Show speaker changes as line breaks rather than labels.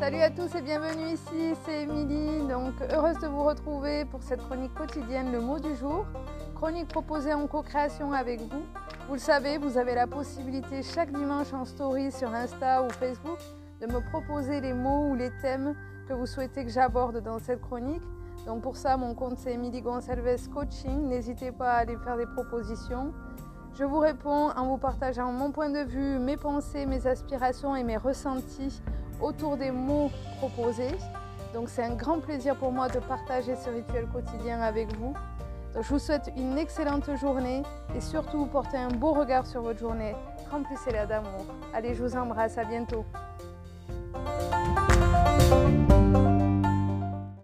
Salut à tous et bienvenue ici, c'est Émilie. Donc heureuse de vous retrouver pour cette chronique quotidienne Le mot du jour. Chronique proposée en co-création avec vous. Vous le savez, vous avez la possibilité chaque dimanche en story sur Insta ou Facebook de me proposer les mots ou les thèmes que vous souhaitez que j'aborde dans cette chronique. Donc pour ça, mon compte c'est Émilie Gonçalves Coaching. N'hésitez pas à aller faire des propositions. Je vous réponds en vous partageant mon point de vue, mes pensées, mes aspirations et mes ressentis autour des mots proposés. Donc c'est un grand plaisir pour moi de partager ce rituel quotidien avec vous. Je vous souhaite une excellente journée et surtout portez un beau regard sur votre journée. Remplissez-la d'amour. Allez, je vous embrasse, à bientôt.